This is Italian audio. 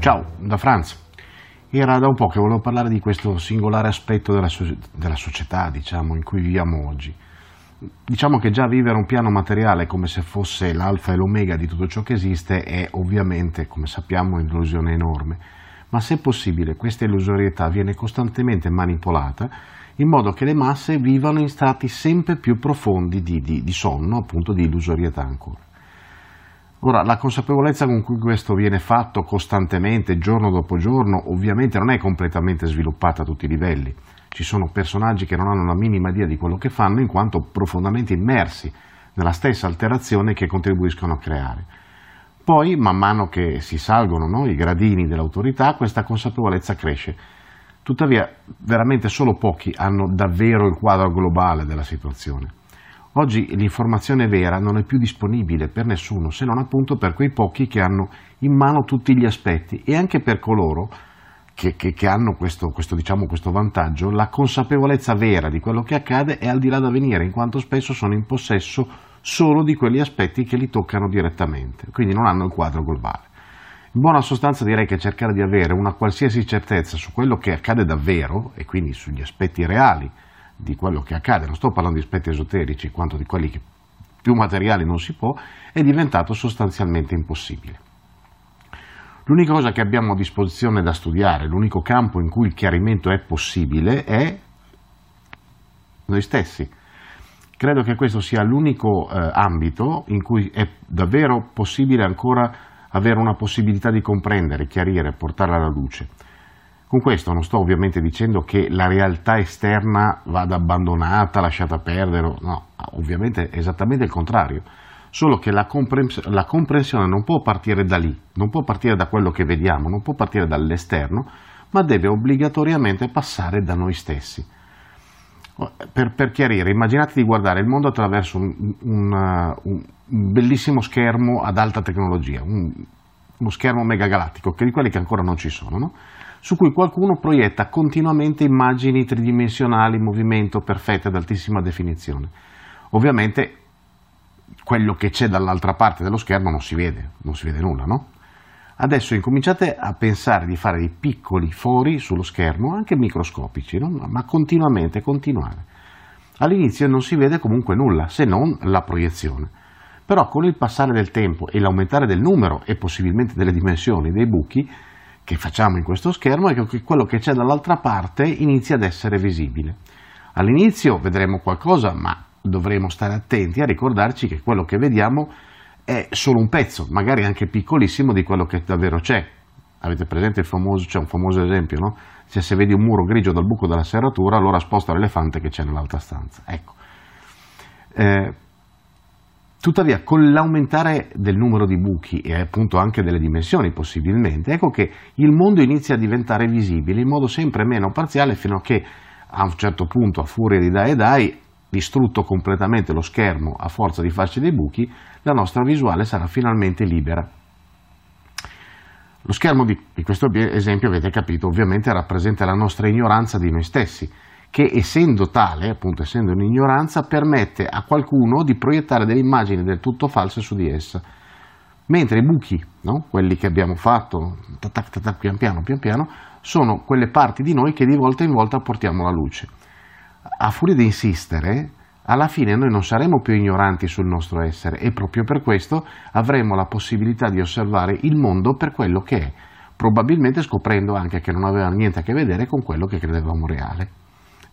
Ciao, da Franz. Era da un po' che volevo parlare di questo singolare aspetto della, so- della società, diciamo, in cui viviamo oggi. Diciamo che già vivere un piano materiale come se fosse l'alfa e l'omega di tutto ciò che esiste è ovviamente, come sappiamo, un'illusione enorme. Ma se possibile questa illusorietà viene costantemente manipolata in modo che le masse vivano in stati sempre più profondi di, di, di sonno, appunto di illusorietà ancora. Ora, la consapevolezza con cui questo viene fatto costantemente, giorno dopo giorno, ovviamente non è completamente sviluppata a tutti i livelli. Ci sono personaggi che non hanno la minima idea di quello che fanno in quanto profondamente immersi nella stessa alterazione che contribuiscono a creare. Poi, man mano che si salgono no, i gradini dell'autorità, questa consapevolezza cresce. Tuttavia, veramente solo pochi hanno davvero il quadro globale della situazione. Oggi l'informazione vera non è più disponibile per nessuno, se non appunto per quei pochi che hanno in mano tutti gli aspetti e anche per coloro che, che, che hanno questo, questo, diciamo, questo vantaggio, la consapevolezza vera di quello che accade è al di là da venire, in quanto spesso sono in possesso solo di quegli aspetti che li toccano direttamente, quindi non hanno il quadro globale. In buona sostanza direi che cercare di avere una qualsiasi certezza su quello che accade davvero e quindi sugli aspetti reali di quello che accade, non sto parlando di aspetti esoterici quanto di quelli che più materiali non si può, è diventato sostanzialmente impossibile. L'unica cosa che abbiamo a disposizione da studiare, l'unico campo in cui il chiarimento è possibile è noi stessi. Credo che questo sia l'unico eh, ambito in cui è davvero possibile ancora avere una possibilità di comprendere, chiarire, portare alla luce. Con questo non sto ovviamente dicendo che la realtà esterna vada abbandonata, lasciata perdere, no, ovviamente è esattamente il contrario, solo che la, comprens- la comprensione non può partire da lì, non può partire da quello che vediamo, non può partire dall'esterno, ma deve obbligatoriamente passare da noi stessi. Per, per, chiarire, immaginate di guardare il mondo attraverso un, un, un, un bellissimo schermo ad alta tecnologia, uno schermo megagalattico, che di quelli che ancora non ci sono, no? Su cui qualcuno proietta continuamente immagini tridimensionali in movimento perfette ad altissima definizione. Ovviamente quello che c'è dall'altra parte dello schermo non si vede, non si vede nulla, no? Adesso incominciate a pensare di fare dei piccoli fori sullo schermo, anche microscopici, no? ma continuamente, continuare. All'inizio non si vede comunque nulla, se non la proiezione. Però con il passare del tempo e l'aumentare del numero e possibilmente delle dimensioni dei buchi, che facciamo in questo schermo è che quello che c'è dall'altra parte inizia ad essere visibile. All'inizio vedremo qualcosa, ma dovremo stare attenti a ricordarci che quello che vediamo è solo un pezzo, magari anche piccolissimo, di quello che davvero c'è. Avete presente il famoso, c'è un famoso esempio, no? Cioè, se vedi un muro grigio dal buco della serratura, allora sposta l'elefante che c'è nell'altra stanza. Ecco. Eh, Tuttavia, con l'aumentare del numero di buchi e appunto anche delle dimensioni possibilmente, ecco che il mondo inizia a diventare visibile in modo sempre meno parziale fino a che a un certo punto, a furia di dai e dai, distrutto completamente lo schermo a forza di farci dei buchi, la nostra visuale sarà finalmente libera. Lo schermo di, di questo esempio, avete capito, ovviamente rappresenta la nostra ignoranza di noi stessi, che essendo tale, appunto essendo un'ignoranza, permette a qualcuno di proiettare delle immagini del tutto false su di essa. Mentre i buchi, no? quelli che abbiamo fatto tac, tac, tac, pian piano, pian piano, sono quelle parti di noi che di volta in volta portiamo alla luce. A furia di insistere, alla fine noi non saremo più ignoranti sul nostro essere e proprio per questo avremo la possibilità di osservare il mondo per quello che è, probabilmente scoprendo anche che non aveva niente a che vedere con quello che credevamo reale